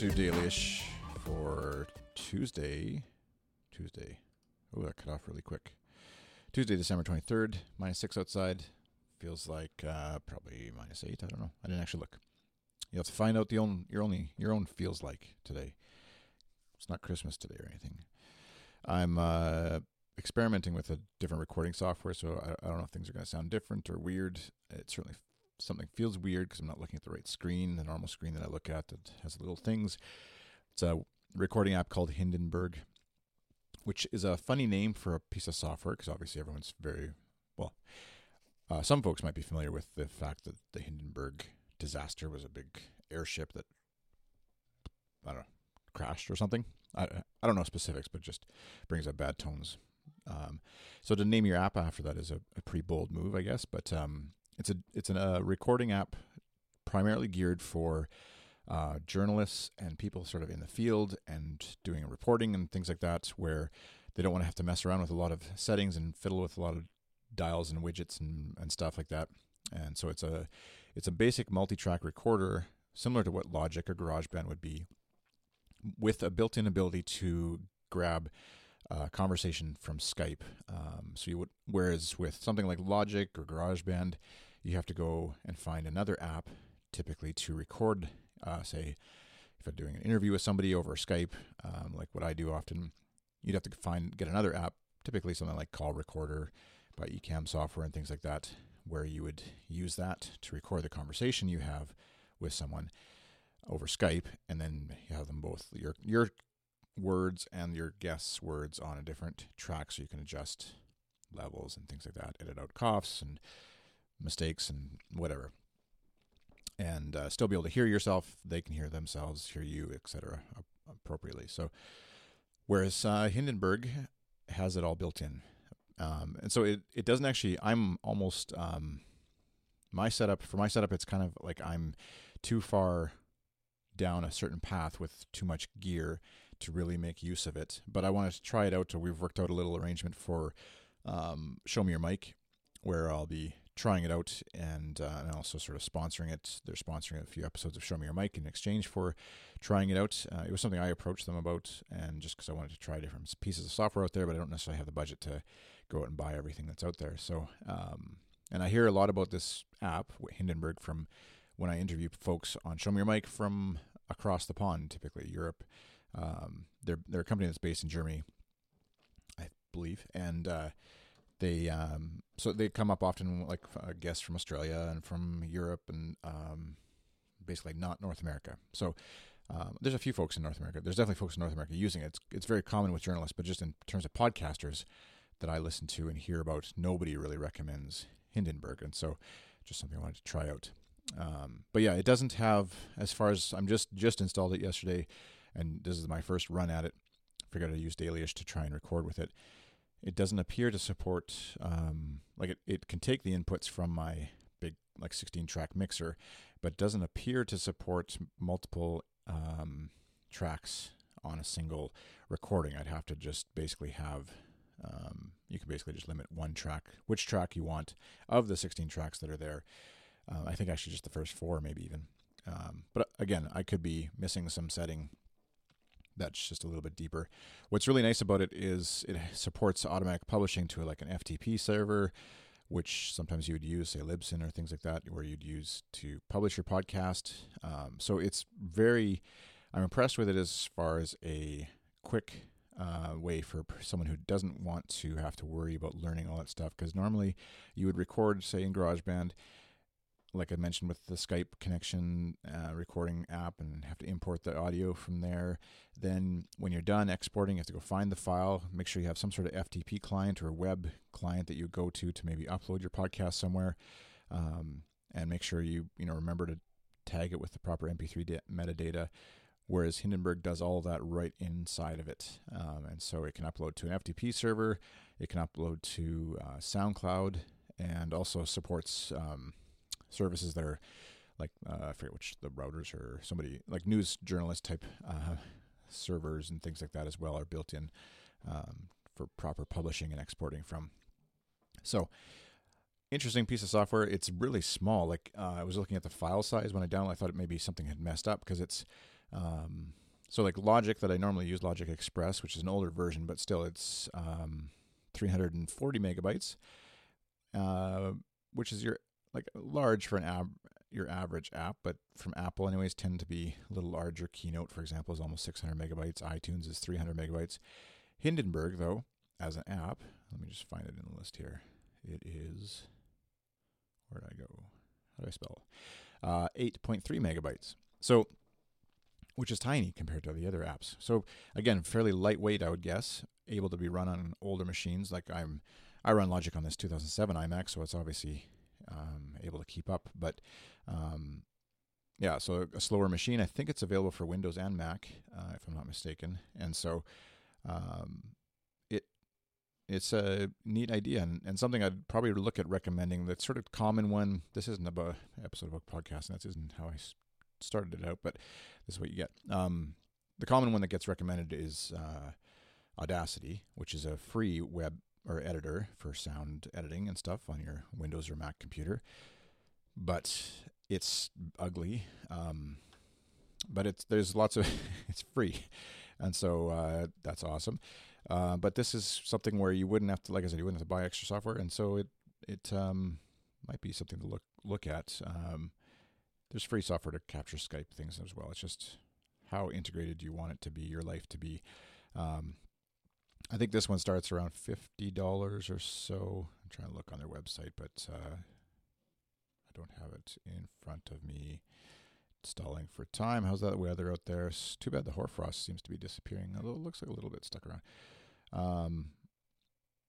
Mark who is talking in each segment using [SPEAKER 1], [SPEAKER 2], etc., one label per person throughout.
[SPEAKER 1] to Dailyish for Tuesday. Tuesday. Oh, that cut off really quick. Tuesday, December 23rd, minus 6 outside. Feels like uh, probably minus 8. I don't know. I didn't actually look. You have to find out the own your only your own feels like today. It's not Christmas today or anything. I'm uh, experimenting with a different recording software, so I, I don't know if things are going to sound different or weird. It certainly something feels weird because I'm not looking at the right screen, the normal screen that I look at that has little things. It's a recording app called Hindenburg, which is a funny name for a piece of software because obviously everyone's very well. Uh, some folks might be familiar with the fact that the Hindenburg disaster was a big airship that I don't know crashed or something. I I don't know specifics, but just brings up bad tones. Um, so to name your app after that is a, a pretty bold move, I guess. But um, it's a it's a uh, recording app primarily geared for uh, journalists and people sort of in the field and doing reporting and things like that, where they don't want to have to mess around with a lot of settings and fiddle with a lot of dials and widgets and, and stuff like that. And so it's a it's a basic multi-track recorder similar to what Logic or GarageBand would be, with a built-in ability to grab uh, conversation from Skype. Um, so you would, whereas with something like Logic or GarageBand, you have to go and find another app, typically to record. Uh, say, if I'm doing an interview with somebody over Skype, um, like what I do often, you'd have to find get another app, typically something like Call Recorder by Ecamm software and things like that, where you would use that to record the conversation you have with someone over Skype, and then you have them both your your words and your guest's words on a different track, so you can adjust levels and things like that, edit out coughs and mistakes and whatever, and uh, still be able to hear yourself. They can hear themselves, hear you, etc. appropriately. So, whereas uh, Hindenburg has it all built in, um, and so it it doesn't actually. I'm almost um, my setup for my setup. It's kind of like I'm too far down a certain path with too much gear to really make use of it. But I wanted to try it out. So we've worked out a little arrangement for um, Show Me Your Mic, where I'll be trying it out and, uh, and also sort of sponsoring it. They're sponsoring a few episodes of Show Me Your Mic in exchange for trying it out. Uh, it was something I approached them about, and just because I wanted to try different pieces of software out there, but I don't necessarily have the budget to go out and buy everything that's out there. So, um, and I hear a lot about this app, Hindenburg, from when I interview folks on Show Me Your Mic from across the pond, typically Europe. Um, they're they're a company that's based in Germany, I believe, and uh, they um, so they come up often like uh, guests from Australia and from Europe and um, basically not North America. So um, there's a few folks in North America. There's definitely folks in North America using it. It's, it's very common with journalists, but just in terms of podcasters that I listen to and hear about, nobody really recommends Hindenburg, and so just something I wanted to try out. Um, but yeah, it doesn't have as far as I'm just just installed it yesterday, and this is my first run at it. Figured I'd use Dailyish to try and record with it. It doesn't appear to support um, like it, it can take the inputs from my big like 16 track mixer, but doesn't appear to support multiple um, tracks on a single recording. I'd have to just basically have um, you can basically just limit one track, which track you want of the 16 tracks that are there. Uh, I think actually just the first four, maybe even. Um, but again, I could be missing some setting that's just a little bit deeper. What's really nice about it is it supports automatic publishing to like an FTP server, which sometimes you would use, say Libsyn or things like that, where you'd use to publish your podcast. Um, so it's very, I'm impressed with it as far as a quick uh, way for someone who doesn't want to have to worry about learning all that stuff. Because normally you would record, say, in GarageBand like I mentioned with the Skype connection uh, recording app and have to import the audio from there. Then when you're done exporting, you have to go find the file, make sure you have some sort of FTP client or web client that you go to to maybe upload your podcast somewhere, um, and make sure you you know remember to tag it with the proper MP3 de- metadata. Whereas Hindenburg does all that right inside of it, um, and so it can upload to an FTP server, it can upload to uh, SoundCloud, and also supports um, services that are like uh, I forget which the routers or somebody like news journalist type uh, servers and things like that as well are built in um, for proper publishing and exporting from. So interesting piece of software. It's really small. Like uh, I was looking at the file size when I downloaded. I thought it maybe something had messed up because it's Um, so like Logic that I normally use, Logic Express, which is an older version, but still it's um, 340 megabytes, uh, which is your like large for an ab- your average app, but from Apple anyways tend to be a little larger. Keynote, for example, is almost 600 megabytes. iTunes is 300 megabytes. Hindenburg, though, as an app, let me just find it in the list here. It is where did I go? How do I spell? Uh, 8.3 megabytes. So, which is tiny compared to the other apps. So again, fairly lightweight, I would guess, able to be run on older machines. Like I'm, I run Logic on this 2007 iMac, so it's obviously um, able to keep up. But um, yeah, so a slower machine. I think it's available for Windows and Mac, uh, if I'm not mistaken. And so um, it it's a neat idea and, and something I'd probably look at recommending. That sort of common one. This isn't a episode of a podcast, and that isn't how I started it out, but this is what you get. Um, the common one that gets recommended is uh, Audacity, which is a free web or editor for sound editing and stuff on your Windows or Mac computer. But it's ugly. Um, but it's there's lots of it's free, and so uh, that's awesome. Uh, but this is something where you wouldn't have to, like I said, you wouldn't have to buy extra software, and so it it um, might be something to look look at. Um, there's free software to capture Skype things as well. It's just how integrated do you want it to be, your life to be. Um, I think this one starts around fifty dollars or so. I'm trying to look on their website, but uh, I don't have it in front of me. Stalling for time. How's that weather out there? It's too bad the hoarfrost seems to be disappearing. It looks like a little bit stuck around. Um,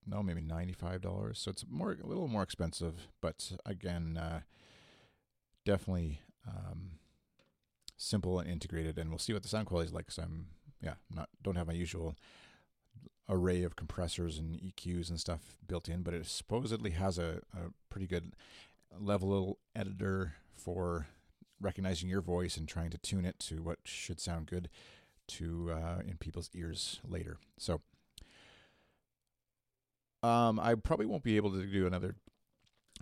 [SPEAKER 1] no, maybe ninety-five dollars. So it's more a little more expensive, but again, uh, definitely um, simple and integrated. And we'll see what the sound quality is like. Because I'm yeah, not don't have my usual array of compressors and EQs and stuff built in, but it supposedly has a, a pretty good level editor for recognizing your voice and trying to tune it to what should sound good to uh, in people's ears later. So um, I probably won't be able to do another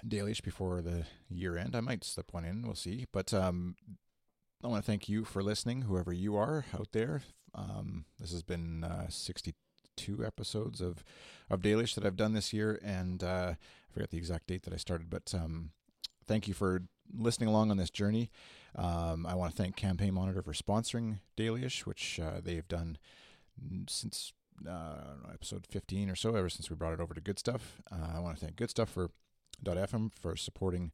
[SPEAKER 1] dailyish before the year end. I might slip one in. We'll see. But um, I want to thank you for listening, whoever you are out there. Um, this has been uh, 62 episodes of of Dailyish that I've done this year, and uh, I forget the exact date that I started, but um, thank you for listening along on this journey. Um, I want to thank Campaign Monitor for sponsoring Dailyish, which uh, they've done since uh, episode 15 or so, ever since we brought it over to Good Stuff. Uh, I want to thank Good Stuff for .fm for supporting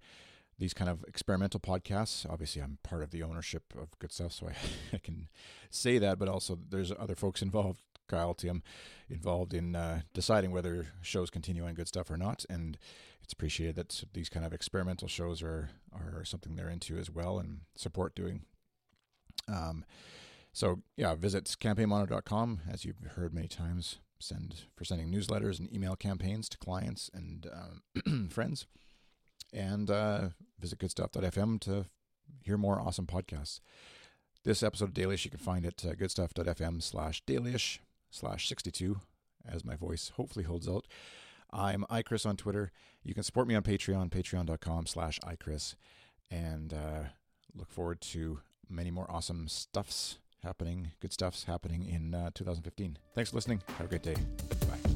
[SPEAKER 1] these kind of experimental podcasts. Obviously, I'm part of the ownership of Good Stuff, so I, I can say that. But also, there's other folks involved. Kyle, Tim, involved in uh, deciding whether shows continue on Good Stuff or not, and it's appreciated that these kind of experimental shows are are something they're into as well and support doing. Um, so yeah, visit campaignmonitor.com as you've heard many times. Send for sending newsletters and email campaigns to clients and um, friends and uh, visit goodstuff.fm to hear more awesome podcasts. This episode of Dailyish you can find it at uh, goodstuff.fm slash dailyish slash 62 as my voice hopefully holds out. I'm iChris on Twitter. You can support me on Patreon, patreon.com slash iChris, and uh, look forward to many more awesome stuffs happening, good stuffs happening in uh, 2015. Thanks for listening. Have a great day. Bye.